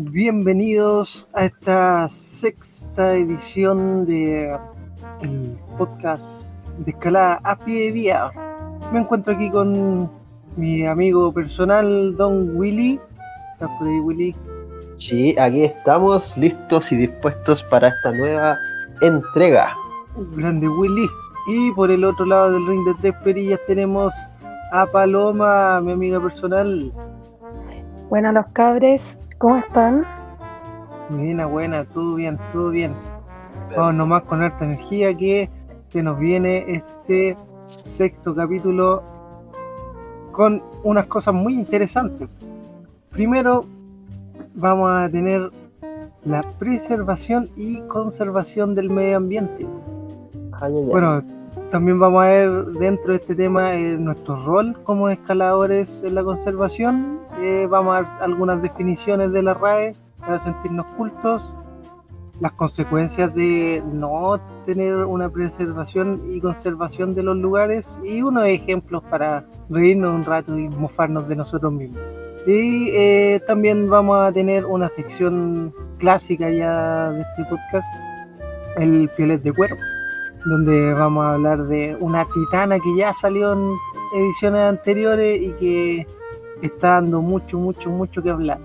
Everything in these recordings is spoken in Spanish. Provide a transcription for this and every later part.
Bienvenidos a esta sexta edición de el podcast de escalada a pie de vía. Me encuentro aquí con mi amigo personal, Don Willy. ¿Estás por ahí, Willy? Sí, aquí estamos listos y dispuestos para esta nueva entrega. Grande Willy. Y por el otro lado del ring de tres perillas tenemos a Paloma, mi amiga personal. Buenas los cabres, ¿cómo están? Buena, buena, todo bien, todo bien. Vamos nomás con harta energía que se nos viene este sexto capítulo con unas cosas muy interesantes. Primero vamos a tener la preservación y conservación del medio ambiente. Ay, ay, ay. Bueno, también vamos a ver dentro de este tema eh, nuestro rol como escaladores en la conservación. Eh, vamos a ver algunas definiciones de la RAE para sentirnos cultos, las consecuencias de no tener una preservación y conservación de los lugares y unos ejemplos para reírnos un rato y mofarnos de nosotros mismos. Y eh, también vamos a tener una sección clásica ya de este podcast, el pieles de cuero donde vamos a hablar de una titana que ya salió en ediciones anteriores y que está dando mucho, mucho, mucho que hablar.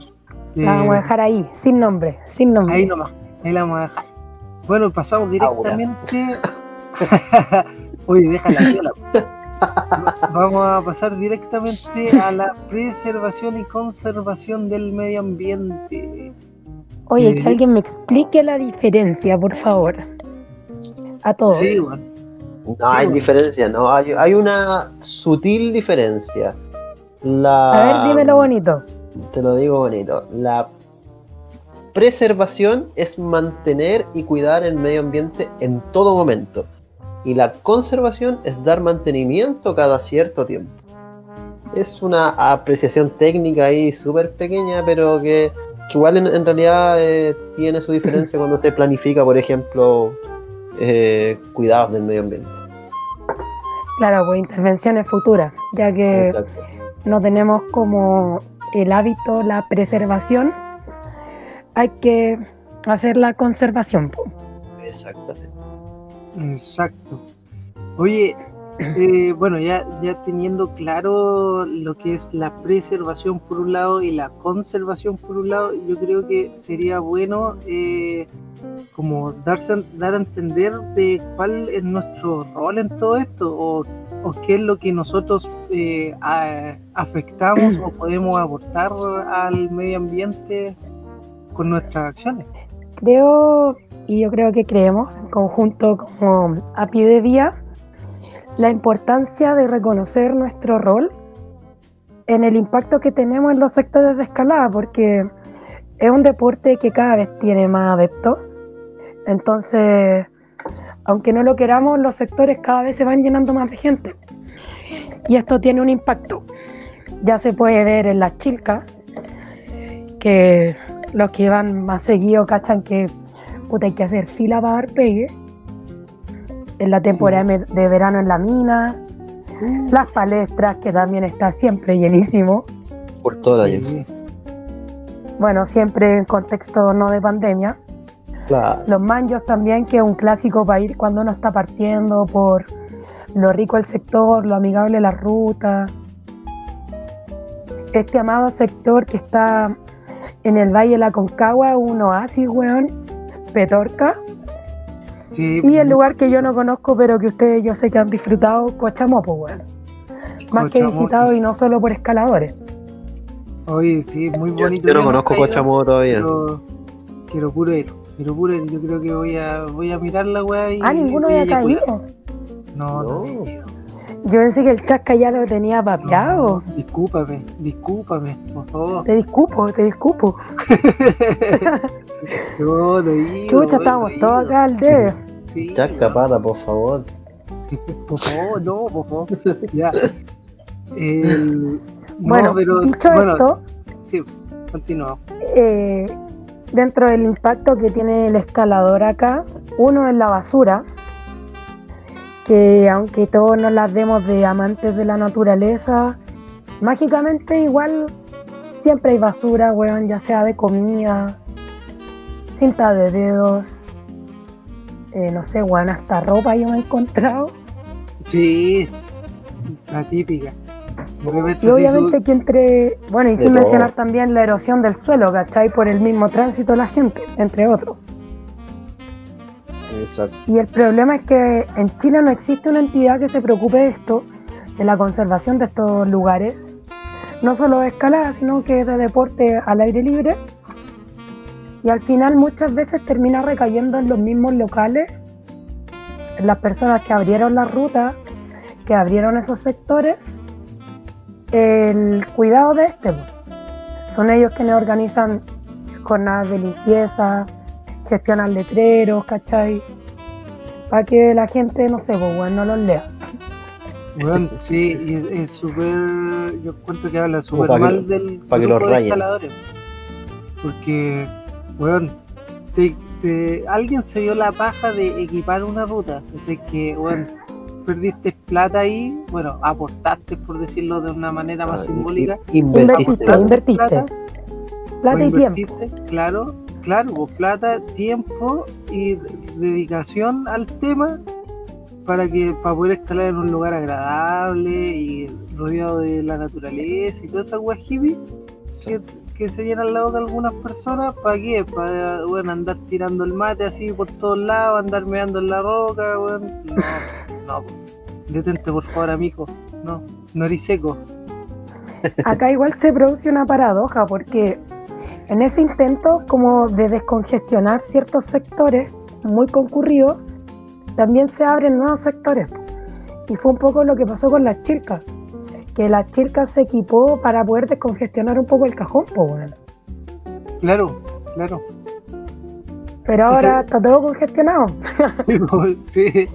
La vamos a dejar ahí, sin nombre, sin nombre. ahí nomás, ahí la vamos a dejar. Bueno, pasamos directamente. Oye, déjala viola. Vamos a pasar directamente a la preservación y conservación del medio ambiente. Oye, eh, que alguien me explique la diferencia, por favor. A todos. Sí, bueno. No hay bueno. diferencia, no, hay, hay una sutil diferencia. La, A ver, dímelo bonito. Te lo digo bonito. La preservación es mantener y cuidar el medio ambiente en todo momento. Y la conservación es dar mantenimiento cada cierto tiempo. Es una apreciación técnica ahí súper pequeña, pero que, que igual en, en realidad eh, tiene su diferencia cuando se planifica, por ejemplo, eh, cuidados del medio ambiente. Claro, pues intervenciones futuras, ya que Exacto. No tenemos como el hábito la preservación, hay que hacer la conservación. Exactamente. Exacto. Oye, eh, bueno, ya, ya teniendo claro lo que es la preservación por un lado y la conservación por un lado, yo creo que sería bueno eh, como darse dar a entender de cuál es nuestro rol en todo esto o, o qué es lo que nosotros eh, afectamos o podemos aportar al medio ambiente con nuestras acciones. Creo, y yo creo que creemos, en conjunto como a pie de vía, la importancia de reconocer nuestro rol en el impacto que tenemos en los sectores de escalada, porque es un deporte que cada vez tiene más adeptos. Entonces, aunque no lo queramos, los sectores cada vez se van llenando más de gente. Y esto tiene un impacto. Ya se puede ver en las chilcas, que los que van más seguido cachan que puta, hay que hacer fila para dar pegue. En la temporada de de verano en la mina, las palestras, que también está siempre llenísimo. Por toda la Sí. Bueno, siempre en contexto no de pandemia. Claro. Los manjos también, que es un clásico para ir cuando uno está partiendo por lo rico del sector, lo amigable la ruta. Este amado sector que está en el Valle de la Concagua, un oasis, weón, Petorca. Sí, Y el lugar que yo no conozco, pero que ustedes yo sé que han disfrutado, Cochamopo, weón. Más que Cochamopo. visitado y no solo por escaladores. Oye, sí, muy bonito. yo no conozco Cochamodo todavía. Quiero, quiero puro ir, quiero puro ir. Yo creo que voy a, voy a mirar la weá y. Ah, ninguno había caído. No, no. No. Yo pensé que el chasca ya lo tenía papeado. No, discúlpame, discúlpame, por favor. Te disculpo, te disculpo. He ido, Chucha, he todos acá al. Sí, Chasca pata, por favor. por favor, no, por favor. Ya. El- no, Bueno, pero- dicho bueno, esto, Sí, continúa. eh, dentro del impacto que tiene el escalador acá, uno es la basura, que aunque todos nos las demos de amantes de la naturaleza, mágicamente igual siempre hay basura, weón, ya sea de comida, cinta de dedos, eh, no sé, weón, hasta ropa yo me he encontrado. Sí, la típica. Y obviamente que entre, bueno, y sin todo. mencionar también la erosión del suelo, ¿cachai? Por el mismo tránsito de la gente, entre otros. Exacto. Y el problema es que en Chile no existe una entidad que se preocupe de esto, de la conservación de estos lugares, no solo de escalada, sino que de deporte al aire libre. Y al final muchas veces termina recayendo en los mismos locales, en las personas que abrieron la ruta, que abrieron esos sectores, el cuidado de este. Son ellos quienes organizan jornadas de limpieza, gestionan letreros, ¿cachai? Para que la gente, no sé, pues, bueno, no los lea. Weón, sí, y es- súper. Yo cuento que habla súper que mal del pa' que lo grupo de rayen. escaladores. Porque, te- te- alguien se dio la paja de equipar una ruta. De que, weón, perdiste plata ahí, bueno, aportaste, por decirlo de una manera más Ah, simbólica. Invertiste. Invertiste. Plata, y tiempo. Claro, claro, pues plata, tiempo y dedicación al tema para que para poder escalar en un lugar agradable y rodeado de la naturaleza y toda esa hippie que, que se llena al lado de algunas personas, ¿para qué? Para bueno, andar tirando el mate así por todos lados, andar meando en la roca, weón. No, no, detente por favor, amigo. No, no eres seco. Acá igual se produce una paradoja porque en ese intento como de descongestionar ciertos sectores muy concurridos, también se abren nuevos sectores. Y fue un poco lo que pasó con las chircas, que las chircas se equipó para poder descongestionar un poco el cajón, po, weón. Claro, claro. Pero ahora está todo congestionado. sí,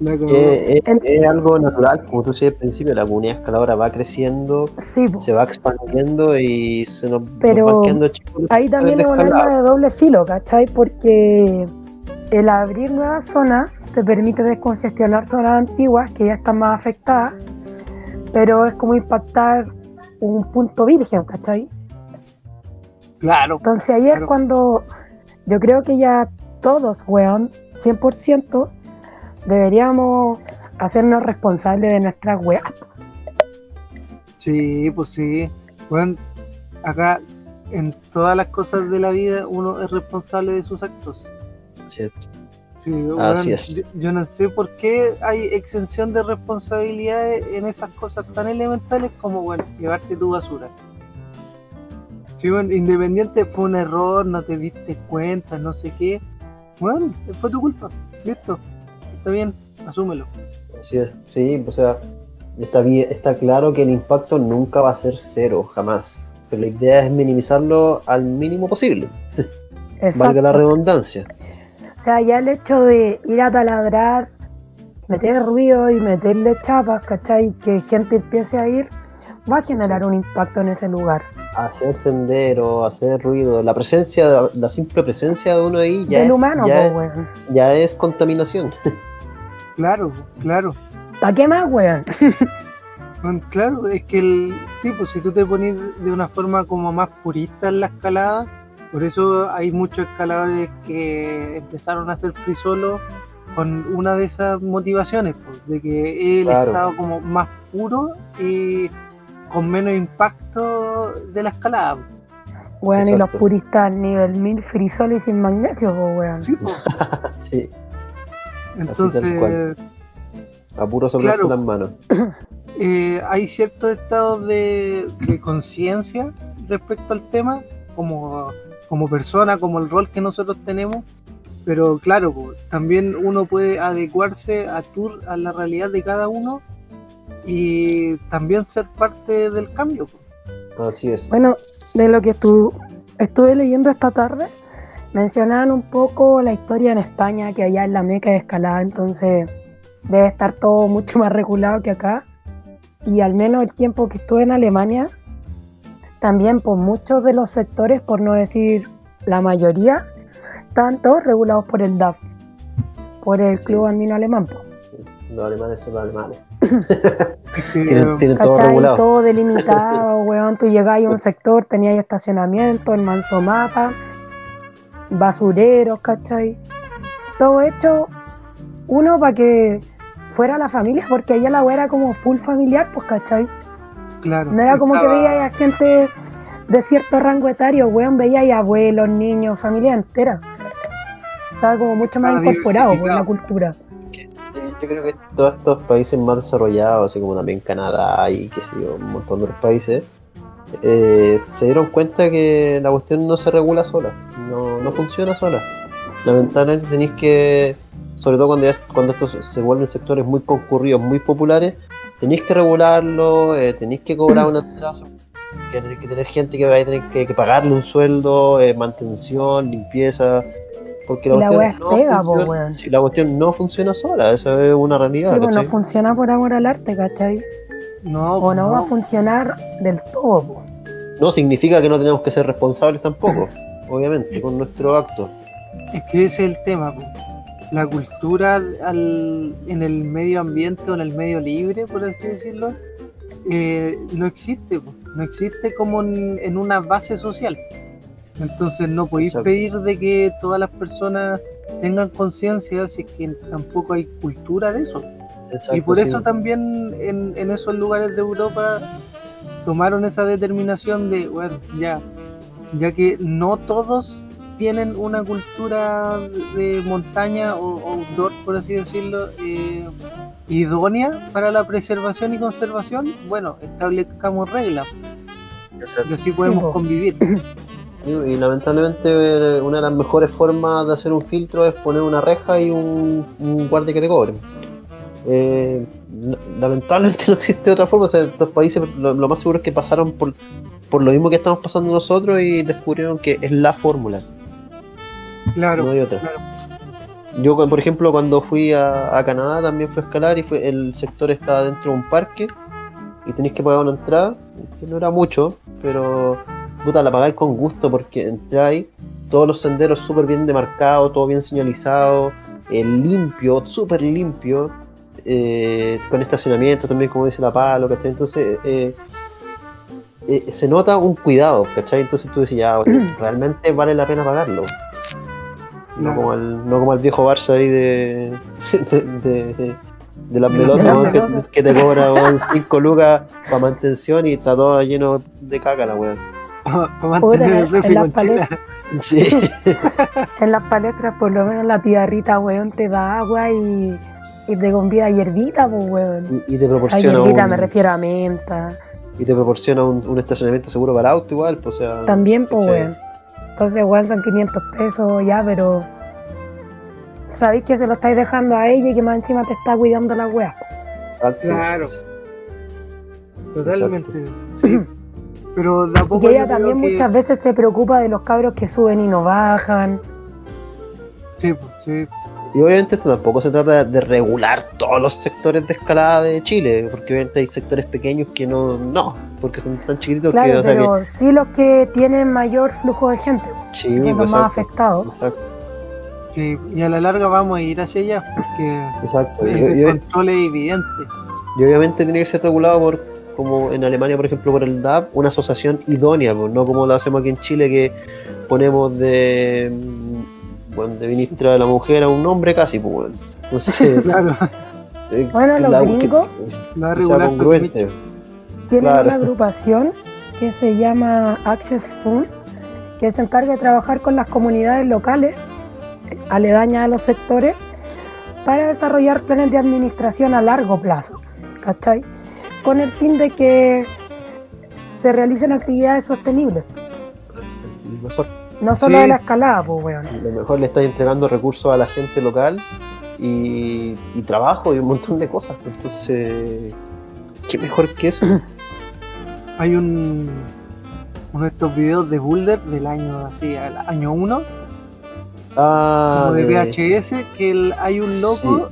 la cagó. Eh, eh, En- es algo natural, como tú decías al principio, la comunidad escaladora va creciendo, Sí, se va expandiendo y se nos, nos Pero van quedando chicos Ahí también es un de arma de doble filo, ¿cachai? Porque el abrir nuevas zonas te permite descongestionar zonas antiguas que ya están más afectadas, pero es como impactar un punto virgen, ¿cachai? Claro, Entonces ahí es cuando yo creo que ya todos, weón, 100%, deberíamos hacernos responsables de nuestras weas. sí, pues sí. Bueno, acá en todas las cosas de la vida uno es responsable de sus actos. ¿cierto? Sí, Así es. Yo, yo no sé por qué hay exención de responsabilidades en esas cosas tan elementales como, bueno, llevarte tu basura. Sí, bueno, independiente fue un error, no te diste cuenta, no sé qué. Bueno, fue tu culpa. Listo. Está bien, asúmelo. Así es, sí, o sea, está, bien, está claro que el impacto nunca va a ser cero, jamás. Pero la idea es minimizarlo al mínimo posible, valga la redundancia. O sea, ya el hecho de ir a taladrar, meter ruido y meterle chapas, ¿cachai? Que gente empiece a ir, va a generar un impacto en ese lugar. Hacer sendero, hacer ruido, la presencia, la simple presencia de uno ahí ya, Del es, humano, ya, weón. ya es contaminación. Claro, claro. ¿Para qué más, weón? Claro, es que el, sí, pues si tú te pones de una forma como más purista en la escalada, por eso hay muchos escaladores que empezaron a hacer free solo con una de esas motivaciones, pues, de que el Claro. estado como más puro y con menos impacto de la escalada. Weón, y los puristas nivel 1000 frisol y sin magnesio, po, weón. Sí, pues. sí, Entonces, a puro soplarse Claro. las manos. eh, hay ciertos estados de, de conciencia respecto al tema, como, como persona, como el rol que nosotros tenemos, pero claro, pues, también uno puede adecuarse a, tu, a la realidad de cada uno y también ser parte del cambio. pues. Así es. Bueno, de lo que estu- estuve leyendo esta tarde, mencionaban un poco la historia en España, que allá es la meca de escalada, entonces debe estar todo mucho más regulado que acá. Y al menos el tiempo que estuve en Alemania, también por muchos de los sectores, por no decir la mayoría, estaban todos regulados por el DAF, por el Sí. Club Andino Alemán. Los alemanes son los alemanes. Es que, Tienen, tienen todo ¿Cachai? regulado. Todo delimitado, weón. Tú llegabas a un sector, tenías estacionamiento, el manso mapa, basureros, ¿cachai? Todo hecho, uno para que fuera la familia, porque allá la weá era como full familiar, pues, ¿cachai? Claro, No era como que veía a gente de cierto rango etario, weón, veía a abuelos, niños, familia entera. Estaba como mucho más Estaba incorporado por la cultura. Yo, yo creo que todos estos países más desarrollados, así como también Canadá y qué sé yo, un montón de otros países, eh, se dieron cuenta que la cuestión no se regula sola, no, no funciona sola. Lamentablemente tenéis que, sobre todo cuando, ya- cuando estos se vuelven sectores muy concurridos, muy populares, tenéis que regularlo, eh, tenéis que cobrar una entrada, que tenéis que tener gente que vaya a tener que, que pagarle un sueldo, eh, mantención, limpieza. Porque Si la cuestión pega, po, funciona- si la cuestión no funciona sola, eso es una realidad. Sí, no funciona por amor al arte, ¿cachai? No, O no, va a no, funcionar del todo. po. No significa que no tenemos que ser responsables tampoco, obviamente, con nuestro acto. es que ese es el tema. po. La cultura al- en el medio ambiente o en el medio libre, por así decirlo, eh, no existe. No existe como en, en una base social. Entonces no podéis Exacto. pedir de que todas las personas tengan conciencia si es que tampoco hay cultura de eso. Exacto, Y por sí. eso también en, en esos lugares de Europa tomaron esa determinación de, bueno, ya, ya que no todos tienen una cultura de montaña o outdoor, por así decirlo, eh, idónea para la preservación y conservación, bueno, establezcamos reglas y así podemos po. convivir. Y lamentablemente eh, una de las mejores formas de hacer un filtro es poner una reja y un, un guardia que te cobre. Eh, la- lamentablemente no existe otra forma. O sea, estos países lo, lo más seguro es que pasaron por, por lo mismo que estamos pasando nosotros y descubrieron que es la fórmula. Claro, No hay otra. claro. Yo, por ejemplo, cuando fui a, a Canadá también fui a escalar y fue, el sector estaba dentro de un parque y tenéis que pagar una entrada, que no era mucho, pero puta, la pagáis con gusto porque entráis, todos los senderos súper bien demarcados, todo bien señalizado, eh, limpio, súper limpio, eh, con estacionamiento también, como dice la palo, ¿cachai? Entonces, eh, eh, se nota un cuidado, ¿cachai? Entonces tú dices, ya, realmente vale la pena pagarlo. No como, el, no como el viejo Barça ahí de, de, de, de las De melosas, las weón, que, que te cobra 5 lucas para mantención y está todo lleno de caca la weón. Para mantener el en las chela. Sí, En las palestras, por lo menos la tía Rita, weón, te da agua y, y te convida hierbita, pues, weón. y, y te A proporciona hierbita un, me refiero a menta. y te proporciona un, un estacionamiento seguro para el auto igual, pues o sea. También, pues, weón. Entonces, weón, son 500 pesos ya, pero. Sabéis que se lo estáis dejando a ella y que más encima te está cuidando la weá. Claro. Totalmente. Sí. Pero de a Y poco que ella también que- muchas veces se preocupa de los cabros que suben y no bajan. Sí, pues, sí. Y obviamente esto tampoco se trata de regular todos los sectores de escalada de Chile, porque obviamente hay sectores pequeños que no, no, porque son tan chiquititos que, Claro, o sea que pero sí los que tienen mayor flujo de gente, sí, que son pues, los más afectados. exacto, Sí, y a la larga vamos a ir hacia allá porque exacto. El y- descontrol es evidente. y obviamente tiene que ser regulado por, como en Alemania, por ejemplo, por el DAP, una asociación idónea, pues, no como lo hacemos aquí en Chile, que ponemos de, bueno, de ministra de la mujer a un hombre casi, pues, bueno. Entonces, Claro, eh, Bueno, los la- gringos congruente. tienen Claro. una agrupación que se llama Access Fund, que se encarga de trabajar con las comunidades locales aledañas a los sectores para desarrollar planes de administración a largo plazo, ¿cachai? Con el fin de que se realicen actividades sostenibles, no solo Sí. de la escalada, pues, weón. A lo mejor le estás entregando recursos a la gente local y, y trabajo y un montón de cosas. Entonces, ¿qué mejor que eso? Hay un uno de estos videos de Boulder del año así, al año 1, Ah, como de de- VHS, que el- hay un loco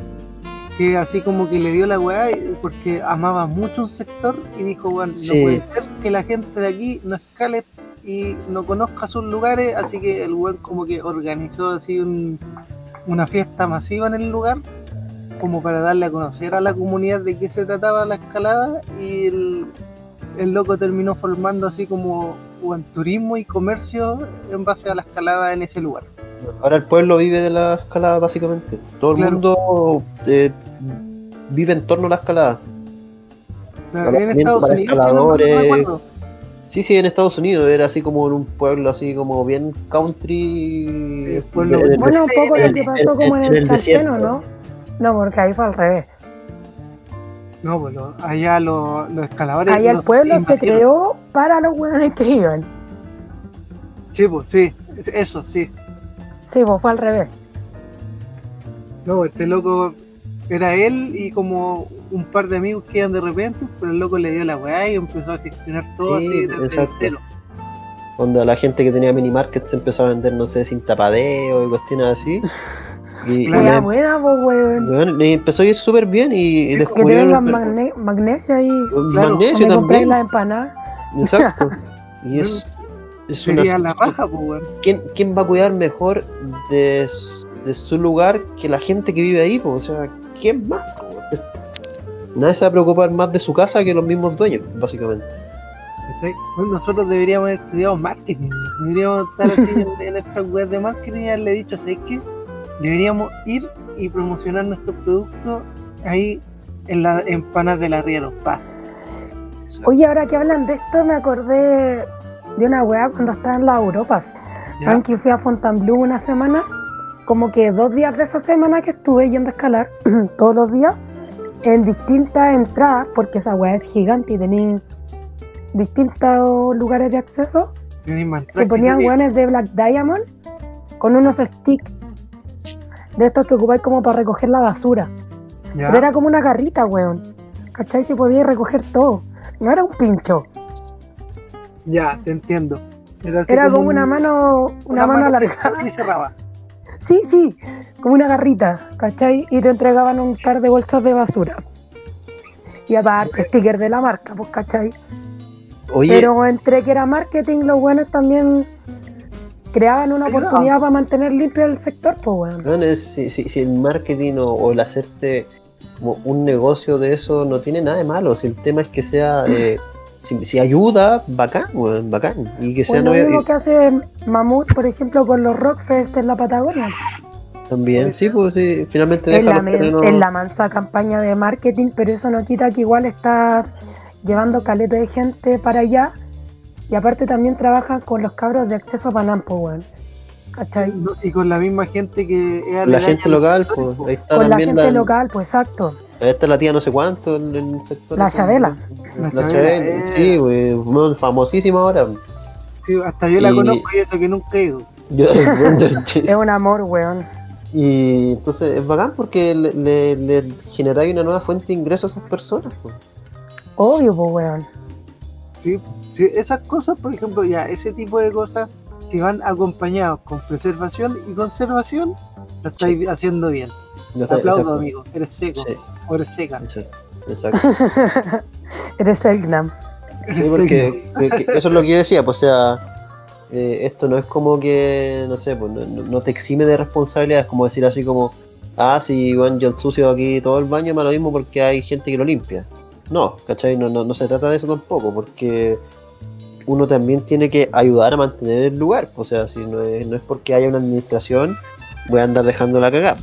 que así como que le dio la weá porque amaba mucho un sector y dijo, bueno, Sí. no puede ser que la gente de aquí no escale y no conozca sus lugares, así que el weón como que organizó así un- una fiesta masiva en el lugar como para darle a conocer a la comunidad de qué se trataba la escalada y el, el loco terminó formando así como buen turismo y comercio en base a la escalada en ese lugar. Ahora el pueblo vive de la escalada básicamente. Todo el Claro. mundo eh, vive en torno a la escalada. Claro, en Estados Unidos, Sí, sí, en Estados Unidos era así como en un pueblo así como bien country. Sí, pueblo- de- Bueno, un poco lo que pasó como en en el desierto. ¿no? No, porque ahí fue al revés. No, pues lo- allá lo- los escaladores. Ahí el pueblo se creó para los hueones que iban. Sí, pues sí, eso, sí. Sí, pues fue al revés. No, este loco era él y como un par de amigos que iban de repente, pero el loco le dio la weá y empezó a gestionar todo Sí, así desde exacto. cero. Donde la gente que tenía mini market se empezó a vender, no sé, sin tapadeo y cuestiones así. Y, Claro. buena, pues, weón. le empezó a ir súper bien y, y Sí, Que magne- magnesio ahí. magnesio Donde compráis también. las empanadas. Exacto. Y es, es una Sería la raja, pues weón. ¿quién, quién va a cuidar mejor de, su- de su lugar que la gente que vive ahí? po? O sea, ¿quién más? Nadie se va a preocupar más de su casa que los mismos dueños, básicamente. Nosotros deberíamos haber estudiado marketing. Deberíamos estar en, en estas webs de marketing y haberle dicho, ¿sabes qué? Deberíamos ir y promocionar nuestros productos ahí en la empanadas del arriero. Pa. Oye, ahora que hablan de esto, me acordé de una weá cuando estaba en las Europas. ¿ya? ¿Saben que fui a Fontainebleau una semana? Como que dos días de esa semana que estuve yendo a escalar, todos los días, en distintas entradas, porque esa weá es gigante y tenía distintos lugares de acceso, Tenéis se ponían weones de Black Diamond con unos sticks de estos que ocupáis como para recoger la basura. ¿ya? Pero era como una garrita, weón. ¿Cachai? Se podía recoger todo. No era un pincho. Ya, te entiendo. Era, como un- una mano, una, mano que alargada. Y cerraba. Sí, sí, como una garrita, ¿cachai? Y te entregaban un par de bolsas de basura. Y aparte, sticker de la marca, pues, ¿cachai? Oye, Pero entre que era marketing, los buenos también creaban una oportunidad para mantener limpio el sector, pues, weón. es- si, si- si el marketing o, o el hacerte como un negocio de eso no tiene nada de malo. Si el tema es que sea. eh, si, si ayuda, bacán, weón, bacán. Y que sea Pues lo y- que hace Mamut, por ejemplo, con los Rockfest en la Patagonia. también, sí, pues sí, finalmente Es deja la, men- terrenos- es la mansa campaña de marketing, pero eso no quita que igual está llevando caleta de gente para allá. Y aparte también trabajan con los cabros de acceso a Panampo, weón. ¿Cachai? No, Y con la misma gente que es La gente local, pues ahí está Con la gente la, local, pues exacto. Ahí está la tía no sé cuánto en el sector. La. Chabela. La, La Chabela, Chabela, eh. sí, güey, bueno, famosísima ahora. Sí, hasta yo la conozco y eso que nunca he ido. Yo- Es un amor, weón. y entonces es bacán porque le, le, le generáis una nueva fuente de ingresos a esas personas. pues. Obvio, pues, weón. Sí, sí, esas cosas, por ejemplo, ya, ese tipo de cosas, si van acompañados con preservación y conservación, lo estáis haciendo bien. Te aplaudo, exacto. amigo. Eres seco. Sí, O eres seca. exacto. Eres el Gnam. Eres Sí, porque que- que eso es lo que yo decía, pues o sea, eh, esto no es como que, no sé, pues no, te exime de responsabilidades, como decir así como, ah, si bueno, yo ensucio aquí todo el baño, me lo mismo porque hay gente que lo limpia. No, ¿cachai? No, no, no se trata de eso tampoco, porque uno también tiene que ayudar a mantener el lugar, pues, o sea, si no es, no es porque haya una administración, voy a andar dejando la cagada.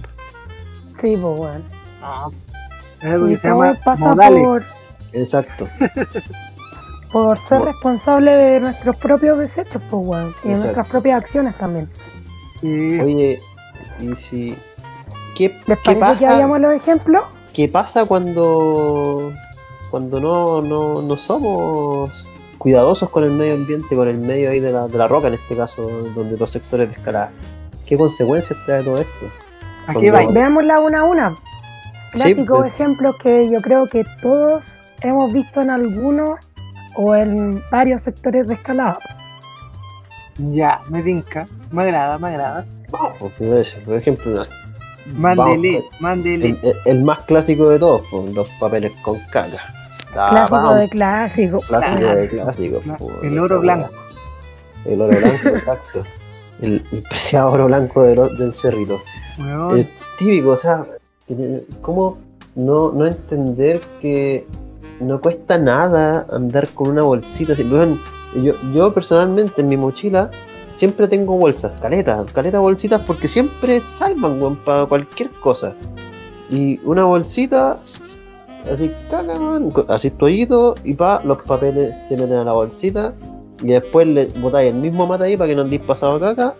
Sí, pues. Ah, es algo Sí, que se todo llama pasa modales. por, Exacto, por ser Bueno. responsable de nuestros propios desechos, pues, weón. Y de Exacto. nuestras propias acciones también. Sí. oye, y si... ¿Qué, ¿Les qué parece pasa? que hayamos los ejemplos? ¿Qué pasa cuando, cuando no, no, no somos cuidadosos con el medio ambiente, con el medio ahí de la, de la roca en este caso, donde los sectores de escalada? ¿Qué consecuencias trae todo esto? ¿A qué cuando- va? Veámosla una a una. Sí, Clásicos pues. ejemplos que yo creo que todos hemos visto en algunos o en varios sectores de escalada. Ya, me tinca. Me agrada, me agrada. Vamos, pues, por ejemplo, Mándele, vamos, mándele. el, el- el más clásico de todos, pues, los papeles con caca. Ah, Clásico vamos, de clásico. clásico de clásico. pues, El oro blanco. El oro blanco, exacto. El, el preciado oro blanco del, del cerrito. Weón. Es típico, o sea, ¿Cómo no, no entender que no cuesta nada andar con una bolsita? Weón, yo, yo personalmente en mi mochila siempre tengo bolsas, caletas, caletas bolsitas porque siempre salvan weón, para cualquier cosa. Y una bolsita, así co- así toallito y pa, los papeles se meten a la bolsita y después le botáis el mismo mate ahí para que no andéis pasado caca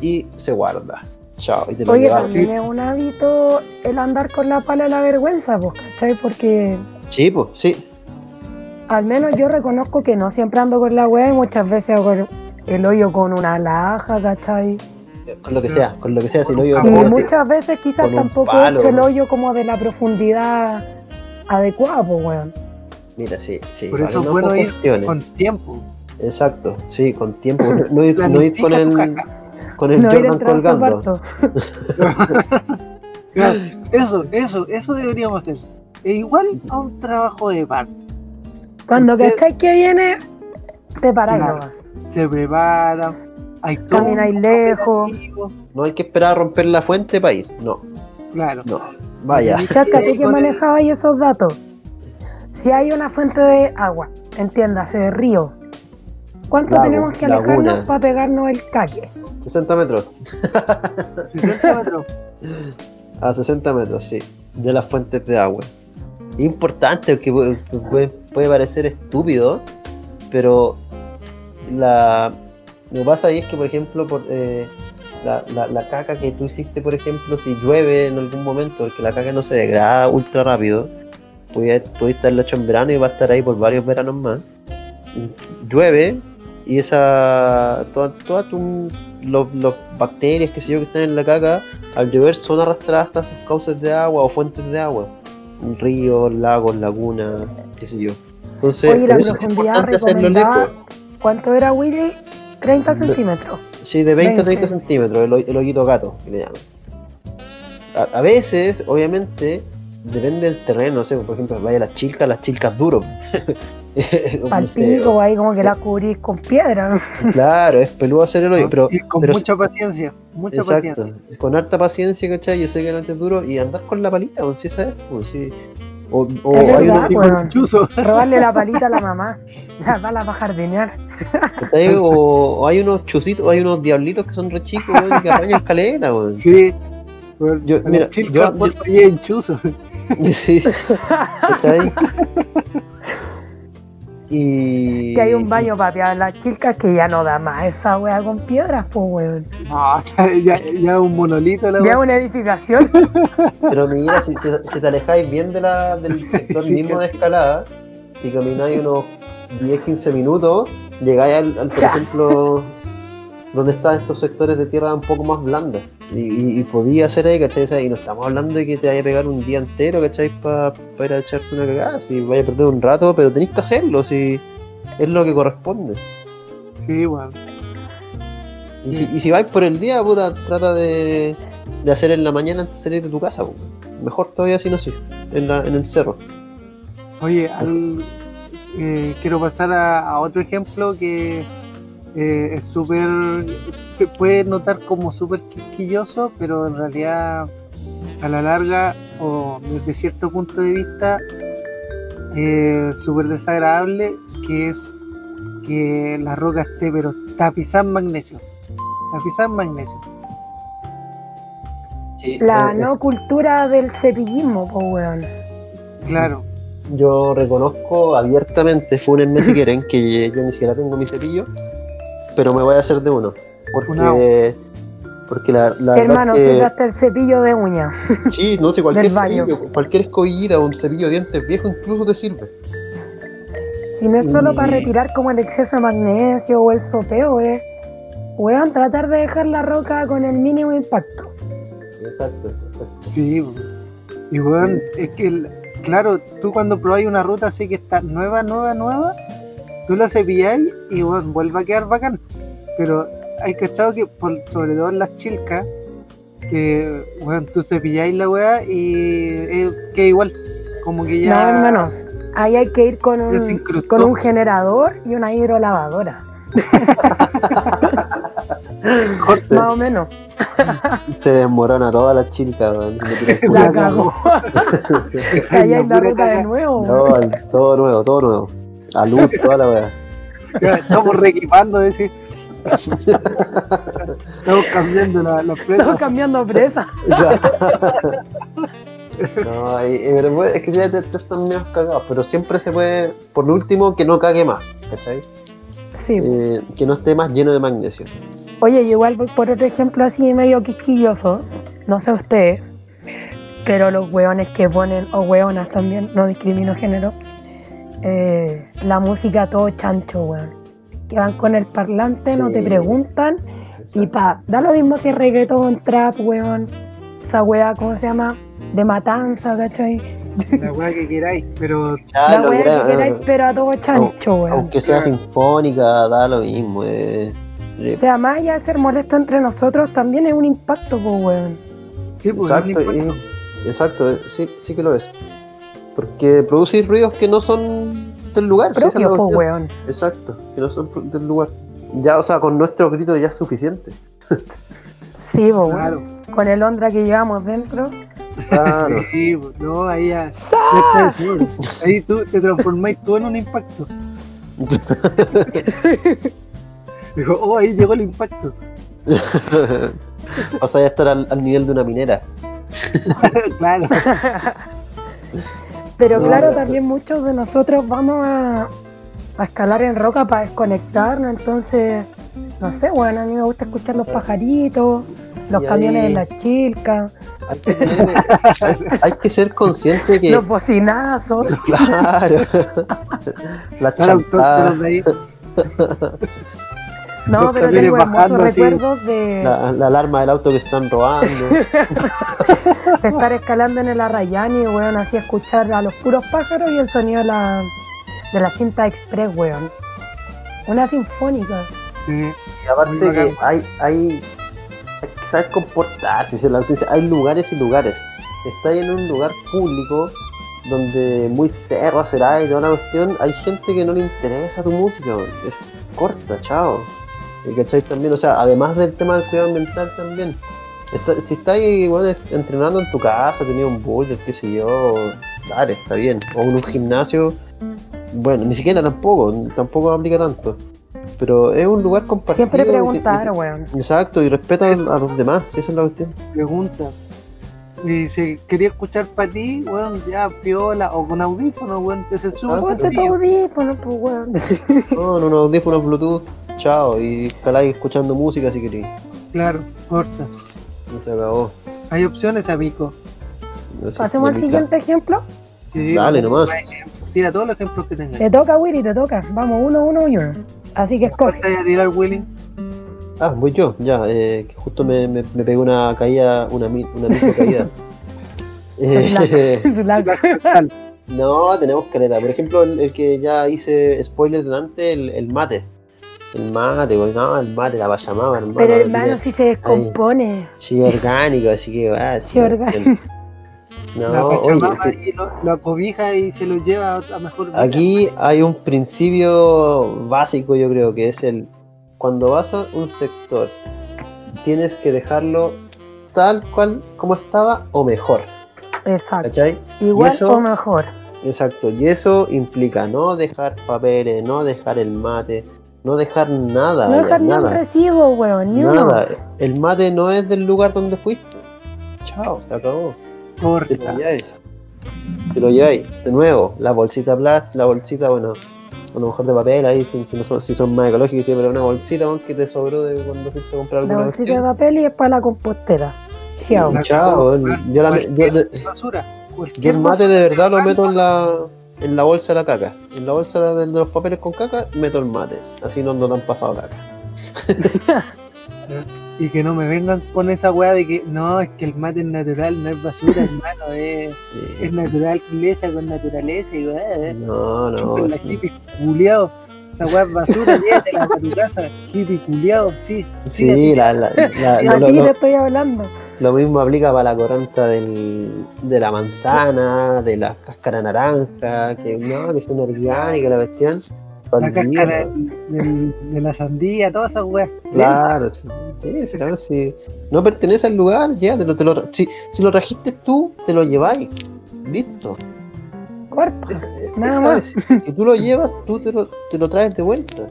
y se guarda. Chao, y te lo Oye, llevas. también es un hábito el andar con la pala de la vergüenza, pues, ¿cachai? Porque Sí, pues, sí. al menos yo reconozco que no siempre ando con la wea y muchas veces hago el, el hoyo con una laja, ¿cachai? Con lo que sea, con lo que sea, si no yo Y muchas veces quizás tampoco palo. he hecho el hoyo como de la profundidad adecuada, pues, weón. Mira, sí, sí. Por eso es no bueno ir con tiempo. Exacto, sí, con tiempo. No, no ir, no ir con el, con el No Jordan colgando. Eso, eso, eso deberíamos hacer. E igual a un trabajo de bar. Cuando Usted- cachai que viene, te paráis Claro. nomás. Se prepara, hay Camináis lejos. operativo, No hay que esperar a romper la fuente para ir. No, Claro. no. Vaya. Chaca, tú que manejabas esos datos. Si hay una fuente de agua, entiéndase, de río, ¿cuánto Lago, tenemos que alejarnos para pegarnos el caque? 60 metros. 60 metros. A 60 metros, sí. De las fuentes de agua. Importante, que puede, puede- puede parecer estúpido, pero la, lo que pasa ahí es que, por ejemplo, por, eh, la, la- la caca que tú hiciste, por ejemplo, si llueve en algún momento, porque la caca no se degrada ultra rápido, puede, puede estarlo hecho en verano y va a estar ahí por varios veranos más. Llueve y esa todas toda los, los bacterias que sé yo que están en la caca al llover son arrastradas hasta sus cauces de agua o fuentes de agua ríos lagos lagunas qué sé yo entonces Oye, la eso es importante hacerlo lejos ¿cuánto era Willy? 30 Ve- centímetros. sí de 20 a 30 20. centímetros el, el hoyito gato que le llaman a, a veces obviamente depende del terreno no sé por ejemplo vaya las chilcas las chilcas duro No Pal sé, pico, ahí como que la cubrís con piedra. claro es peludo hacer el hoyo pero Y con pero mucha paciencia, mucha Exacto, paciencia. con harta paciencia, ¿cachai? Yo sé que no es duro y andar con la palita, o si sabes, pues sí. O, o Es hay verdad, unos, Y pues. Robarle la palita a la mamá. La bala para jardinear. o, o hay unos chusitos, o hay unos diablitos que son re chicos, y que apañan caleta, weón. Sí. Bueno, Yo- mira, chilca yo- yo- chuzo. Sí, ¿cachai? Y. Que hay un baño para las chicas que ya no da más esa wea con piedras, pues weón. No, o sea, ya, ya un monolito la Ya una edificación. Pero mira, si, si- te alejáis bien de la, del sector mismo de escalada, si camináis unos 10-15 minutos, llegáis al, al, por Ya. ejemplo, donde están estos sectores de tierra un poco más blandas. Y, y, podía hacer ahí, ¿cachai? O sea, Y no estamos hablando de que te vaya a pegar un día entero, ¿cachai? Para ir a echarte una cagada, si vaya a perder un rato, pero tenéis que hacerlo, si es lo que corresponde. Sí, weón. Y si, y si vais por el día, puta, trata de, de hacer en la mañana antes de salir de tu casa, po. mejor todavía si no sé, en, la, en el cerro. Oye, al- eh, quiero pasar a, a otro ejemplo que eh, es súper. Se puede notar como súper quisquilloso, pero en realidad, a la larga, o desde cierto punto de vista, es súper desagradable, que es que la roca esté, pero tapizada en magnesio. Tapizada en magnesio. La Eh, no cultura del cepillismo, pues weón. Claro. Yo reconozco abiertamente, fúnenme si quieren, que yo ni siquiera tengo mi cepillo, pero me voy a hacer de uno. Porque, porque la, la Hermano, verdad sirve hasta el cepillo de uña. que, sí, no sé, cualquier cepillo, cualquier escobillita o un cepillo de dientes viejo incluso te sirve. Si no es solo para retirar como el exceso de magnesio o el sopeo, es, weón, tratar de dejar la roca con el mínimo impacto. Exacto, exacto. Sí, y bueno, es que, el- claro, tú cuando probáis una ruta así que está nueva, nueva, nueva, tú la cepilláis y bueno, vuelve a quedar bacán. Pero hay cachado que, por, sobre todo en las chilcas, que, bueno, tú cepilláis la weá y eh, queda igual. Como que ya. No, hermano, ahí hay que ir con un, con un generador y una hidrolavadora. Más o menos. se desmorona toda la chilca, el La cagó. Es Ahí hay una la ruta de nuevo. No, el- todo nuevo, todo nuevo. A luz, toda la weá. Ya, Estamos reequipando, decir. Estamos cambiando la, la Estamos presa. cambiando presa. no, y- y- pero pues, es que ya te, te están medio cagados, pero siempre se puede, por último, que no cague más, ¿cachai? Sí. Eh, que no esté más lleno de magnesio. Oye, yo igual voy por otro ejemplo así medio quisquilloso. No sé ustedes. Pero los hueones que ponen, o hueonas también, no discrimino género. Eh, la música todo chancho, weón. Que van con el parlante, no te preguntan. Y pa, da lo mismo si es reggaetón, trap, weón. Esa wea, ¿cómo se llama? De matanza, ¿cachai? La weá que queráis, pero Ya, la gra- que queráis, pero a todo chancho, weón. Aunque sea sinfónica, da lo mismo. eh. O sea, más allá de ser molesto entre nosotros, también es un impacto, pues, weón. sí, pues, Exacto, importa. y- exacto, eh, sí, sí que lo es. Porque producir ruidos que no son del lugar. Propio, cuestión. weón. Exacto, que no son del lugar. Ya, o sea, con nuestro grito ya es suficiente. Sí, weón. Claro. Con el Ondra que llevamos dentro. Claro. Sí, no, ahí ya. ya todo. Ahí tú te transformáis tú en un impacto. Dijo, oh, ahí llegó el impacto. Vas a estar al, al nivel de una minera. claro. Pero No, claro, también muchos de nosotros vamos a, a escalar en roca para desconectarnos. Entonces, no sé, bueno, a mí me gusta escuchar los pajaritos, los Y camiones ahí- de la chilca, Hay que, tener- hay, hay que ser consciente que. los bocinazos. Claro. La Claro, No, Los pero tengo hermosos bajando así. recuerdos de, la, la alarma del auto que están robando. de estar escalando en el Arrayani, weón, así escuchar a los puros pájaros y el sonido de la, de la cinta express, weón. Una sinfónica. Sí. Y aparte Muy que hay, hay, hay que saber comportarse, si dice, hay lugares y lugares. Estás en un lugar público donde muy cerra será y toda la cuestión, hay gente que no le interesa tu música, weón. es corta, chao. Y ¿Cachai? También, o sea, además del tema del cuidado ambiental también. Está- si estás bueno, entrenando en tu casa, tenías un budget, qué sé yo, dale, está bien. O en un gimnasio, bueno, ni siquiera tampoco, tampoco aplica tanto. Pero es un lugar compartido. Siempre preguntar, weón. Exacto, y respeta a los demás, esa es la cuestión. Pregunta. Y si quería escuchar para ti, weón, ya piola o con audífonos, weón, que es el súper Ah, Ponte tu audífono, pues, weón. No, no, no, audífonos Bluetooth, chao, y escaláis escuchando música si queréis. Claro, corta. Y se acabó. Hay opciones, amigo. Pasemos al siguiente ejemplo. Sí, Dale nomás. Tira todos los ejemplos que tengas. Te toca, Willy, te toca. Vamos, uno, uno y uno. Así que ¿Cuál escoge. vaya a tirar, Willy? Ah, voy yo, ya, eh, que justo me, me, me pegué una caída, una, mi- una micro caída. Eh, no, tenemos caleta. Por ejemplo, el, el que ya hice spoilers delante, el, el mate. El mate, pues no, el mate, la pachamama, hermano. Pero el- hermano, si se descompone. Sí, orgánico, así que va. Sí, orgánico. No, la Pachamama sí, y lo, lo acobija y se lo lleva a mejor vida. aquí hay un principio básico, yo creo, que es el cuando vas a un sector, tienes que dejarlo tal cual como estaba o mejor, Exacto. ¿cachai? Igual eso- o mejor. Exacto, y eso implica no dejar papeles, no dejar el mate, no dejar nada, No dejar ni un nada, residuo, weón. Ni nada. uno. El mate no es del lugar donde fuiste. Chao, se acabó. Te lo Corta. lleváis. Te lo lleváis. De nuevo, la bolsita plástica, la bolsita, bueno, a lo mejor de papel ahí, si, si no son, si son más ecológicos, sí, pero una bolsita weón, que te sobró de cuando fuiste a comprar La alguna bolsita de papel y es para la compostera. Chao. La Chao, weón. yo, la- yo basura. yo el mate de verdad lo meto en la en la bolsa de la caca. En la bolsa de, de los papeles con caca, meto el mate. Así no ando tan pasado caca. Y que no me vengan con esa weá de que no, es que el mate es natural, no es basura, hermano, es, Eh, es natural, naturaleza con naturaleza y weá. no, no, Chupen la sí. hippie culiado. Esa weá es basura, llévatela para tu casa. Hippie culiado, sí. Sí, la, la, la- A lo, ti lo- te estoy hablando. Lo mismo aplica para la coranta del, de la manzana, de la cáscara naranja, que no, que son orgánicas la cuestión. La cáscara de la sandía, todas esas weas. Claro, sí, claro, sí. No pertenece al lugar, ya, te lo, te lo- si, si lo trajiste tú, te lo lleváis. Listo. Cuerpo. Es- es- Nada más. Si tú lo llevas, tú te lo, te lo traes de vuelta.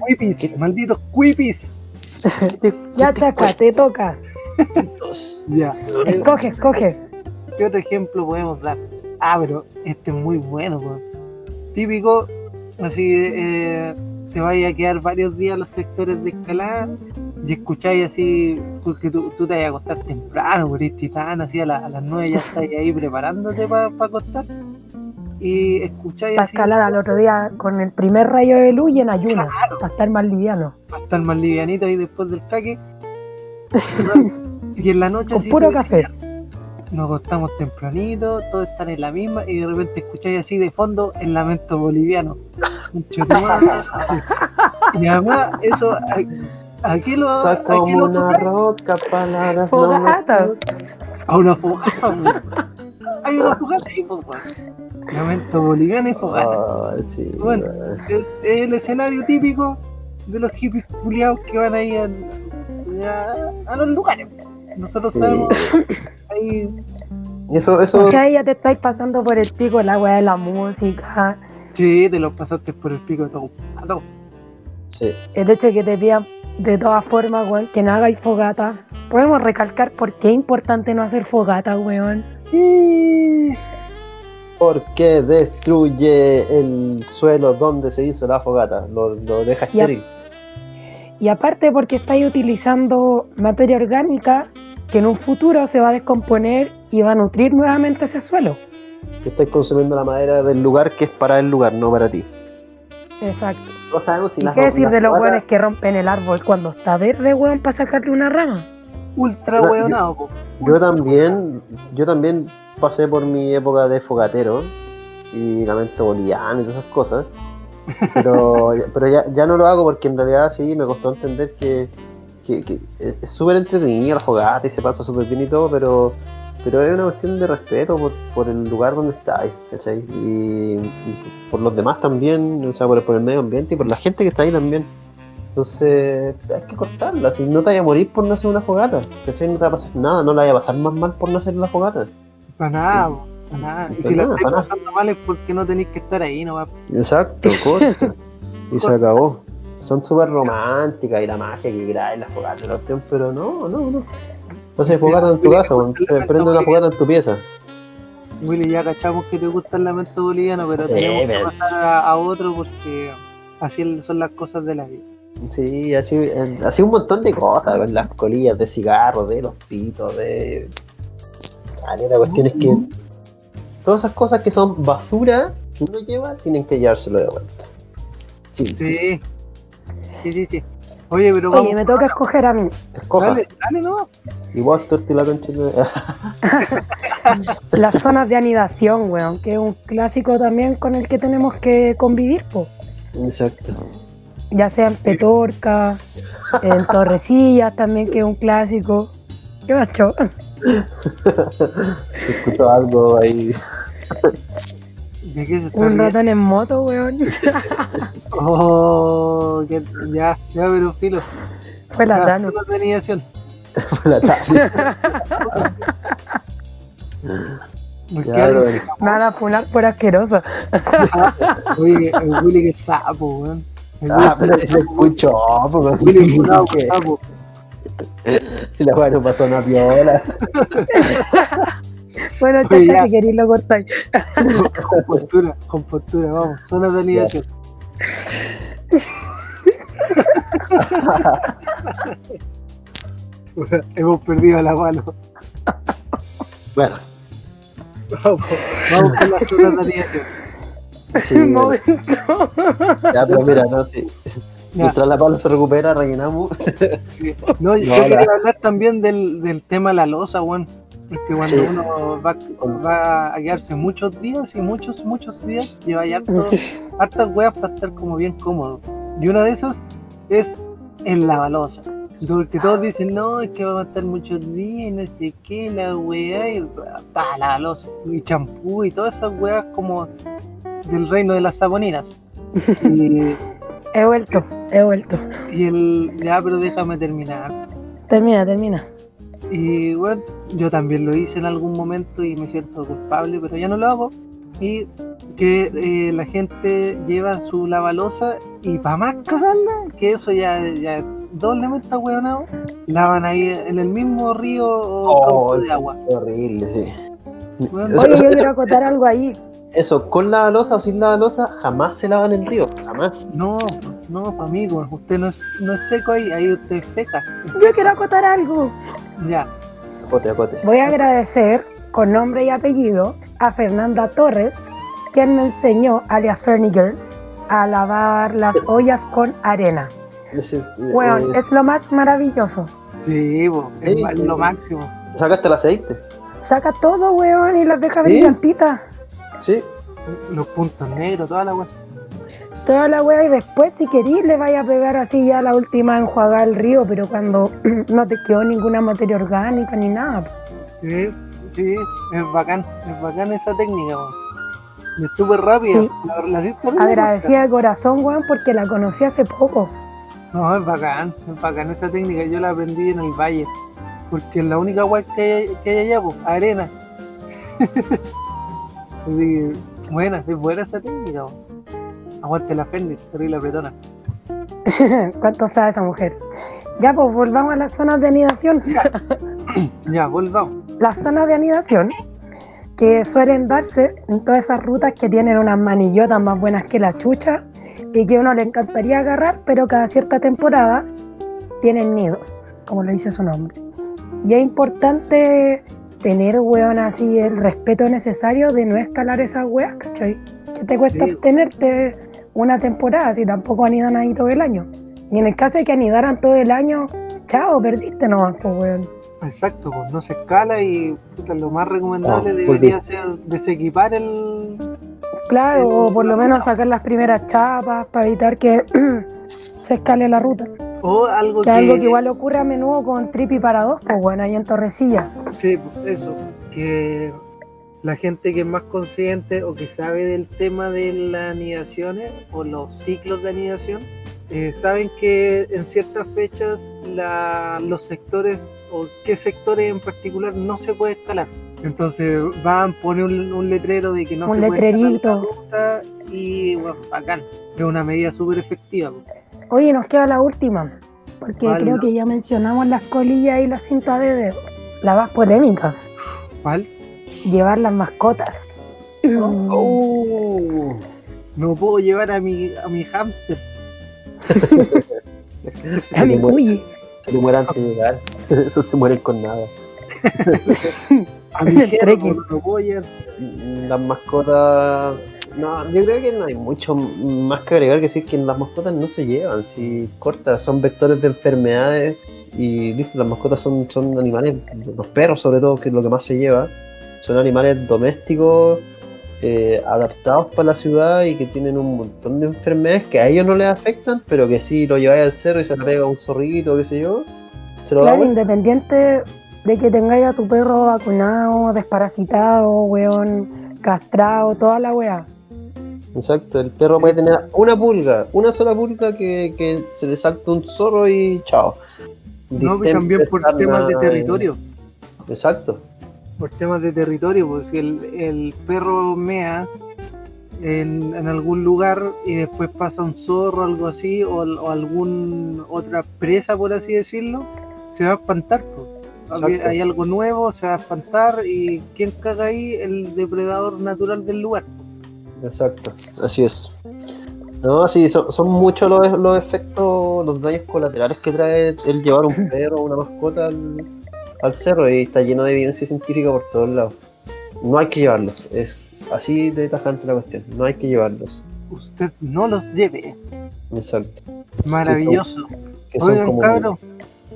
Cuipis, malditos cuipis. ¿Qué te- Ya, chaca, te toca. Ya. Escoge, escoge. ¿Qué otro ejemplo podemos dar? Ah, pero este es muy bueno, weón. Típico, así, eh, te vayas a quedar varios días en los sectores de escalada y escucháis así, porque tú, tú te vas a acostar temprano, por titán, así a, la- a las 9 ya estás ahí preparándote para acostar. Y escucháis Para así, escalar al otro día con el primer rayo de luz y en ayuno. Claro. Para estar más liviano. para estar más livianito ahí después del caque. y en la noche Con así puro decís, café. "Ya, Nos acostamos tempranito, todos están en la misma y de repente escucháis así de fondo el lamento boliviano. Madre. y además eso ¿a, a qué lo, Está a qué como lo una toca? roca, palabras no me- Fogata. A una fogata. Hay una fogata ahí, po, weón. Lamento boliviano y fogata. Ah, sí, Bueno. Es el escenario típico de los hippies culiados que van ahí a, a- a los lugares. Nosotros sabemos ahí. Eso, eso, O sea, ya te estáis pasando por el pico la weá de la música. Sí, te los pasaste por el pico de todo. Todo. sí. El hecho de que te pidan de todas formas, weón, que no hagáis fogata. Podemos recalcar por qué es importante no hacer fogata, weón. Sí. porque destruye el suelo donde se hizo la fogata, lo, lo deja estéril. Y aparte porque estáis utilizando materia orgánica que en un futuro se va a descomponer y va a nutrir nuevamente ese suelo. Que estás consumiendo la madera del lugar que es para el lugar, no para ti. Exacto. No sabemos si ¿Y las qué decir las de los weones que rompen el árbol cuando está verde, weón, para sacarle una rama? Ultra Yo- hueonado, po. Yo también, yo también pasé por mi época de fogatero y lamento boliviano y todas esas cosas. Pero, pero ya, ya no lo hago porque en realidad sí me costó entender que, que, que es súper entretenida la fogata y se pasa súper bien y todo, pero, pero es una cuestión de respeto por, por el lugar donde estáis, ¿cachai? Y, y por los demás también, o sea, por, por el medio ambiente y por la gente que está ahí también. Entonces, hay que cortarla, si no te vayas a morir por no hacer una fogata, ¿cachai? No te va a pasar nada, no la vaya a pasar más mal por no hacer la fogata. Para nada, po. Y si la estáis pasando mal es porque no tenéis que estar ahí. Exacto, corta. y se acabó. Son súper románticas y la magia que trae la fogata, la cuestión, pero no, no, no. No se fogata en tu casa, prende una fogata en tu pieza. Willy, ya cachamos que te gusta el lamento boliviano, pero Eh, tenemos que pero- pasar a, a otro porque así son las cosas de la vida. Sí, así, eh, así un montón de cosas, con las colillas de cigarros, de los pitos, de. Vale, la cuestión es que todas esas cosas que son basura que uno lleva, tienen que llevárselo de vuelta. Sí, Sí. Sí, sí, sí. Oye, pero vamos. Oye, me toca escoger a mí. escoja. Dale, dale, no. Y vos, Torti, la concha de- Las zonas de anidación, weón, que es un clásico también con el que tenemos que convivir, po. Exacto. ya sea en Petorca, en Torrecillas también, que es un clásico. ¿Qué macho? Escucho algo ahí. ¿De qué se está Un ratón en moto, weón. Oh, que- ya, ya, pero filo. Fue la Tano. por la tarde. Porque Ya, alguien- bueno. Me van a funar por asqueroso. Oye, el Willy que sapo, weón. Ah, pero si se escuchó, pues, Willy que sapo. la weá no pasó una piola. Bueno, chaca, ya. si queréis lo cortáis. Con postura, con postura, vamos. Zona de anidación. Hemos perdido la mano. Bueno, Vamos, vamos con la zona de anidación. sí, Un bueno. momento. ya, pero mira, no, sí. Mientras la palo se recupera, rellenamos. No, yo No, quería la- hablar también del, del tema de la losa, weón. Porque cuando Sí. uno va, va a quedarse muchos días y muchos, muchos días, lleva ya harto, hartas weas para estar como bien cómodo. Y una de esas es en la balosa. Porque todos dicen, no, es que vamos a estar muchos días y no sé qué, la wea, y pa, la balosa, y champú y todas esas weas como del reino de las saboninas. Y, He vuelto, he vuelto. y el. Ya, pero déjame terminar. Termina, termina. Y bueno, yo también lo hice en algún momento y me siento culpable, pero ya no lo hago. Y que eh, la gente lleva su lavalosa y para más cagarla, que eso ya, ya es doblemente ahueonado, lavan ahí en el mismo río o Oh, de agua. Horrible, sí. Bueno, Oye, yo quiero acotar algo ahí. Eso, con la losa o sin la losa, jamás se lavan en río. Jamás. No, no, amigo, usted no es, no es seco ahí, ahí usted es feca. Yo quiero acotar algo. Ya, Acote, acote. Voy a agradecer con nombre y apellido a Fernanda Torres, quien me enseñó, alias Ferniger, a lavar las ollas con arena. Ese, eh, Weón, eh, es lo más maravilloso. sí, bo, es Sí, lo sí. máximo. ¿Sacaste el aceite? Saca todo, weón, y las deja ¿Sí? brillantitas. Sí. Los puntos negros, toda la weá. Toda la wea y después si querís le vaya a pegar así ya la última enjuagada al río, pero cuando no te quedó ninguna materia orgánica ni nada. Sí, sí, es bacán, es bacán esa técnica, weón. Y es súper rápida. Sí. La, la Agradecida de corazón, weón, porque la conocí hace poco. No, es bacán, es bacán esa técnica. Yo la aprendí en el valle. Porque es la única weá que hay, que hay allá, pues, arena. Así buena, es buena esa técnica. Aguante la Fendi, terrible apretona. ¿Cuánto sabe esa mujer? Ya, pues volvamos a las zonas de anidación. Ya, volvamos. las zonas de anidación que suelen darse en todas esas rutas que tienen unas manillotas más buenas que la chucha y que a uno le encantaría agarrar, pero cada cierta temporada tienen nidos, como lo dice su nombre. Y es importante tener, weón, así el respeto necesario de no escalar esas weas, ¿cachai? Que te cuesta Sí. abstenerte una temporada si tampoco anidan ahí todo el año. Y en el caso de que anidaran todo el año, chao, perdiste nomás, pues, weón. Exacto, pues no se escala y puta, lo más recomendable Ah, debería ser desequipar el. Claro, o por lo menos sacar las primeras chapas para evitar que se escale la ruta. O algo Que algo que igual ocurre a menudo con Tripi para dos, pues bueno, ahí en Torrecilla. Sí, pues, eso. Que la gente que es más consciente o que sabe del tema de las anidaciones o los ciclos de anidación, eh, saben que en ciertas fechas la- los sectores o qué sectores en particular no se puede escalar. Entonces van, ponen un, un letrero de que no Un se puede escalar letrerito. la ruta y bueno, bacán. Es una medida súper efectiva. Oye, nos queda la última, porque ¿Cuál, creo que ya mencionamos las colillas y las cintas de dedo. La más polémica, ¿Cuál? llevar las mascotas. Oh. No puedo llevar a mi, a mi hámster. A Se mi se le muere antes de llegar. Eso se mueren con nada. A mi no lo puedo llevar. Las mascotas. No, yo creo que no hay mucho más que agregar que decir que las mascotas no se llevan. Si cortas, son vectores de enfermedades. Y listo, las mascotas son, son animales, los perros sobre todo, que es lo que más se lleva. Son animales domésticos, eh, adaptados para la ciudad y que tienen un montón de enfermedades que a ellos no les afectan, pero que si lo lleváis al cerro y se le pega un zorrito, qué sé yo, se lo da Claro, independiente de que tengáis a tu perro vacunado, desparasitado, weón, castrado, toda la wea. Exacto, el perro puede tener una pulga, una sola pulga que, que se le salta un zorro y chao. No, y también por temas de territorio. Exacto, Por temas de territorio, pues si el, el perro mea en, en algún lugar y después pasa un zorro o algo así, o, o algún otra presa, por así decirlo, se va a espantar. pues. Hay, hay algo nuevo, se va a espantar y ¿quién caga ahí? El depredador natural del lugar. Exacto, así es. No, sí, son, son muchos los, los efectos, los daños colaterales que trae el llevar un perro o una mascota al, al cerro y está lleno de evidencia científica por todos lados. No hay que llevarlos, es así de tajante la cuestión, no hay que llevarlos. Usted no los lleve. Exacto. Maravilloso. Que son Oigan, cabros,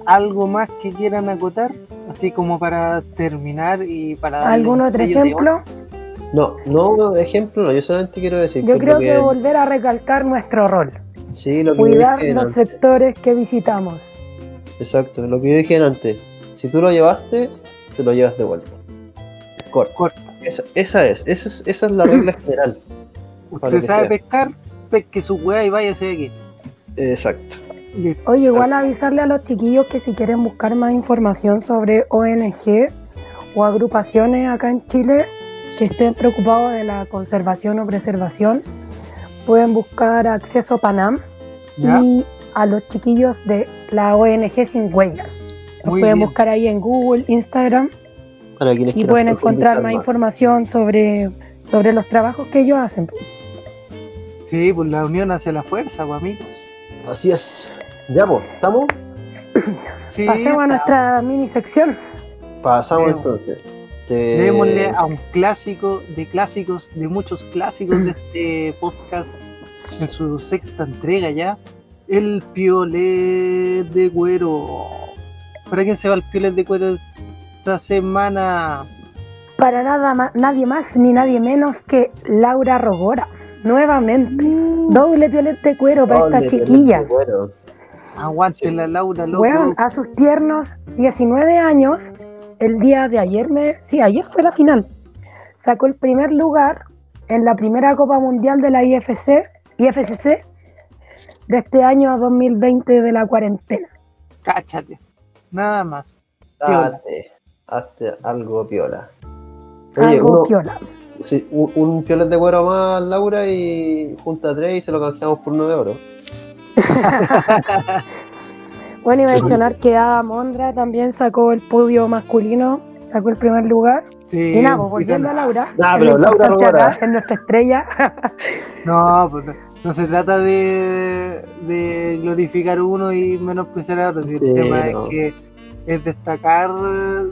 ¿algo más que quieran acotar? Así como para terminar y para darle ¿Algún un otro ejemplo? No, no, ejemplo no, yo solamente quiero decir Yo que creo que volver a recalcar nuestro rol. sí, lo que Cuidar dije los antes. sectores que visitamos. Exacto, lo que yo dije antes. Si tú lo llevaste, te lo llevas de vuelta. Corta. Corta. Esa, esa es, esa es, esa es la regla general. ¿Usted sabe sea. pescar? pesque su weá y váyase de aquí. Exacto. Oye, igual avisarle a los chiquillos que si quieren buscar más información sobre ONG o agrupaciones acá en Chile que estén preocupados de la conservación o preservación, pueden buscar Acceso Panam ¿Ya? y a los chiquillos de la ONG Sin Huellas. Los Muy pueden bien. buscar ahí en Google, Instagram Para quienes y pueden encontrar más información sobre, sobre los trabajos que ellos hacen. Sí, pues la unión hace la fuerza, pues amigos. Así es. Ya, pues, ¿estamos? Sí, Pasemos a nuestra mini sección. Pasamos entonces. Te- Démosle a un clásico de clásicos, de muchos clásicos de este podcast, en su sexta entrega ya, el piolet de cuero. ¿Para quién se va el piolet de cuero esta semana? Para nada más, nadie más ni nadie menos que Laura Rogora. Nuevamente. Doble violet de cuero para esta chiquilla. Bueno, Aguante la Laura, loco. Weón, a sus tiernos 19 años, el día de ayer, me, sí, ayer fue la final. Sacó el primer lugar en la primera Copa Mundial de la IFC, IFCC de este año 2020 de la cuarentena. Cáchate. Nada más. Date, hazte algo piola. Oye, Algo uno, piola. sí, un, un piolet de cuero más, Laura, y junta tres y se lo canjeamos por uno de oro. Bueno, y mencionar que Adam Ondra también sacó el podio masculino, sacó el primer lugar. Sí, Y nada, pues, volviendo a Laura, Nah, que pero Laura es nuestra estrella. No, pues no, no se trata de, de glorificar uno y menospreciar a otro. si Sí, el tema no. es que es destacar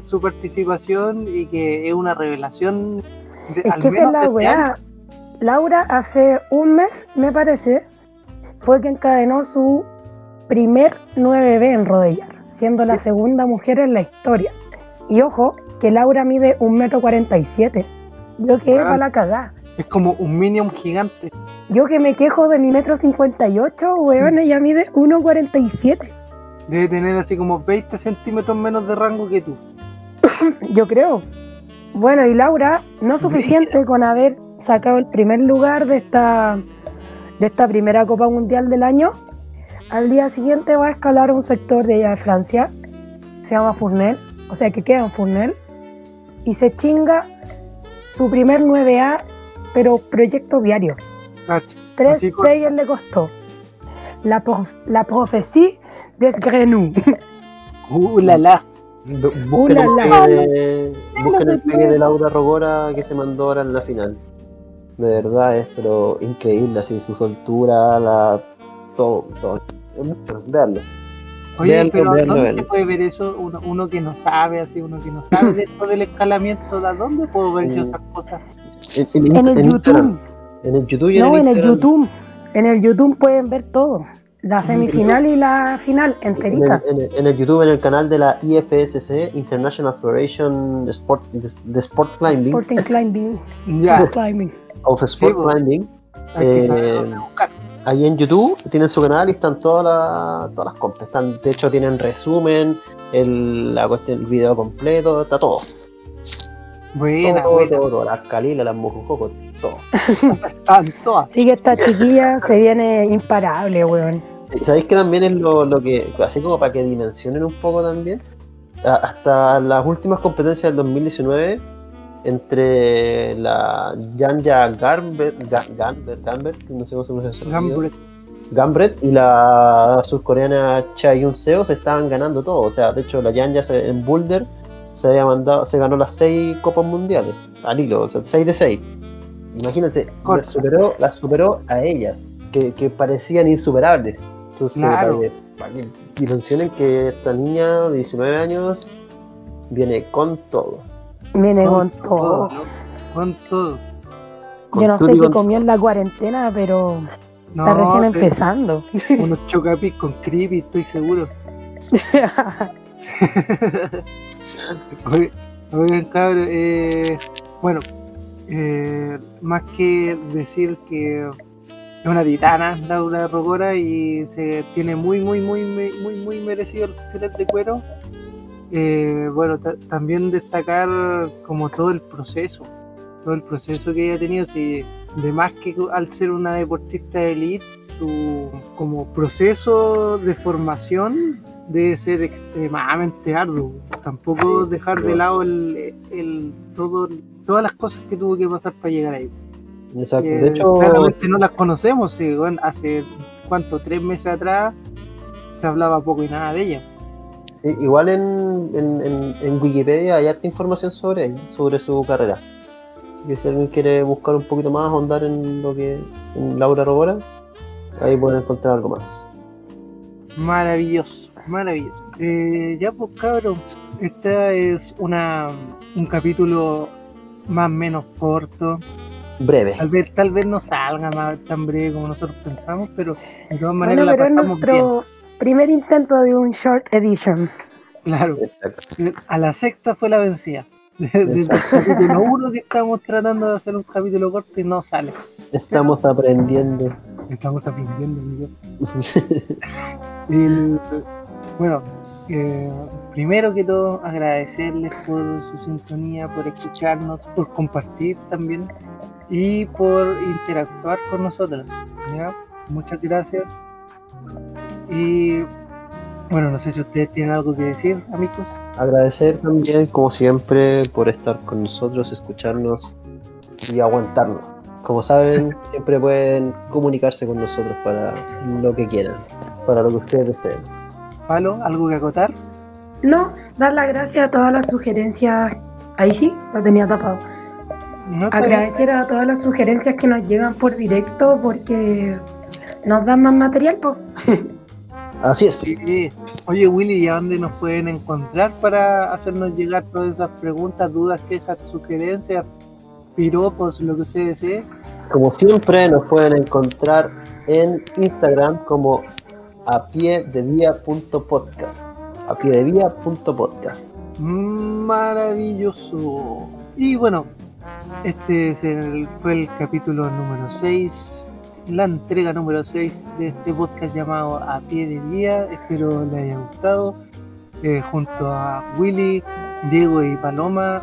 su participación y que es una revelación. De, Es al que esa es menos la este weá. año. Laura hace un mes, me parece, fue que encadenó su primer 9B en Rodellar, siendo la segunda mujer en la historia. Y ojo, que Laura mide 1,47 m. Yo que Ah. para la cagá. Es como un minion gigante. Yo que me quejo de mi metro 58, weón, ella mide 1,47. Debe tener así como 20 centímetros menos de rango que tú. Yo creo. Bueno, y Laura, no suficiente con haber sacado el primer lugar de esta, de esta primera Copa Mundial del año, al día siguiente va a escalar a un sector de allá de Francia, se llama Fournel, o sea que queda en Fournel, y se chinga su primer 9A, pero proyecto diario. Cacha. Tres players le costó. La, prof- la profecía de Grenou. Uh, la la. El, Ulala. pegue de, busquen el pegue de Laura Rogora que se mandó ahora en la final. De verdad es pero increíble, así su soltura, la todo, todo. Es mucho, veanlo. Oye, Véanlo, pero véanlo, ¿dónde véanlo. se puede ver eso? Uno, uno que no sabe, así, uno que no sabe de esto del escalamiento, ¿de dónde puedo ver yo Mm. esas cosas? En, en En el YouTube. Instagram. En el YouTube y en No, el en el. YouTube. En el YouTube pueden ver todo. La semifinal y la final En enterita. el, en el- en el YouTube, en el canal de la IFSC, International Federation Sport, de, de Sport Climbing, Sporting Climbing. Climbing. of Sport pues. Climbing, eh. Ahí en YouTube tienen su canal y están todas las todas las compras. Están, de hecho, tienen resumen, el, la cuestión, el video completo, está todo. Buena, todo, buena. todo, todo, las calilas, las mojococos, todo. Están todas. Así que esta chiquilla se viene imparable, weón. ¿Sabéis que también es lo, lo que, así como para que dimensionen un poco también? Hasta las últimas competencias del 2019, entre la Janja Gambert, Ga- Gambert, Gambert, no sé cómo se pronuncia Gambret. Gambret y la surcoreana Cha Yun Seo se estaban ganando todo. O sea, de hecho, la Janja en Boulder se había mandado, se ganó las seis copas mundiales al hilo, o sea, 6 de 6. Imagínate, las superó, las superó a ellas, que, que parecían insuperables. Entonces, Claro. para que, para que dimensionen que esta niña de 19 años viene con todo. Viene con todo. Con todo. Con Yo no todo sé qué comió en la cuarentena, pero No, está recién sí, empezando. Unos chocapis con creepy, estoy seguro. Oigan, cabrón, eh, bueno, eh, más que decir que es una titana Laura Rogora y se tiene muy, muy, muy, muy, muy, muy merecido el filet de cuero. Eh, bueno, ta- también destacar como todo el proceso, todo el proceso que ella ha tenido, si de más que al ser una deportista de elite, su como proceso de formación debe ser extremadamente arduo. Tampoco dejar de lado el, el, todo, todas las cosas que tuvo que pasar para llegar ahí. Exacto. Eh, de hecho, claramente no las conocemos. sí, bueno, hace cuánto, tres meses atrás se hablaba poco y nada de ella. Igual en, en, en, en Wikipedia hay harta información sobre ella, sobre su carrera. Así que si alguien quiere buscar un poquito más, ahondar en lo que en Laura Robora, ahí pueden encontrar algo más. Maravilloso, maravilloso. Eh, ya pues cabros, esta es una un capítulo más o menos corto. Breve. Tal vez, tal vez no salga más tan breve como nosotros pensamos, pero de todas maneras Bueno, la pasamos nuestro primer intento de un short edition. Claro. Exacto. A la sexta fue la vencida. Desde el capítulo uno que estamos tratando de hacer un capítulo corto y no sale. Estamos aprendiendo. Estamos aprendiendo, Miguel. El- bueno, eh, primero que todo, agradecerles por su sintonía, por escucharnos, por compartir también y por interactuar con nosotros. ¿ya? Muchas gracias. Y bueno, no sé si ustedes tienen algo que decir, amigos. Agradecer también, como siempre, por estar con nosotros, escucharnos y aguantarnos. Como saben, siempre pueden comunicarse con nosotros para lo que quieran, para lo que ustedes deseen. Palo, ¿algo que acotar? No, dar las gracias a todas las sugerencias. Ahí sí, lo tenía tapado. No. Agradecer a todas las sugerencias que nos llegan por directo porque nos dan más material. po. Así es. Sí. Oye, Willy, ¿y a dónde nos pueden encontrar para hacernos llegar todas esas preguntas, dudas, quejas, sugerencias, piropos, lo que usted desee? Como siempre, nos pueden encontrar en Instagram como a pie de vía.podcast. A pie de vía.podcast. Maravilloso. Y bueno, este es el- fue el capítulo número 6, la entrega número 6 de este podcast llamado A Pie de Vía. Espero les haya gustado. Eh, junto a Willy, Diego y Paloma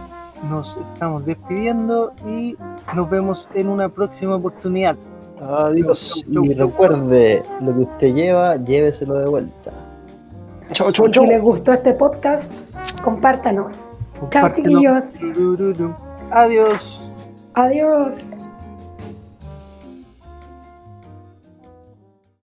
nos estamos despidiendo y nos vemos en una próxima oportunidad. Adiós. Chau, chau, Y chau. recuerde, lo que usted lleva, lléveselo de vuelta. Chau, chau, Si chau. les gustó este podcast, compártanos. Chao, Compártelo. chiquillos. Adiós. Adiós.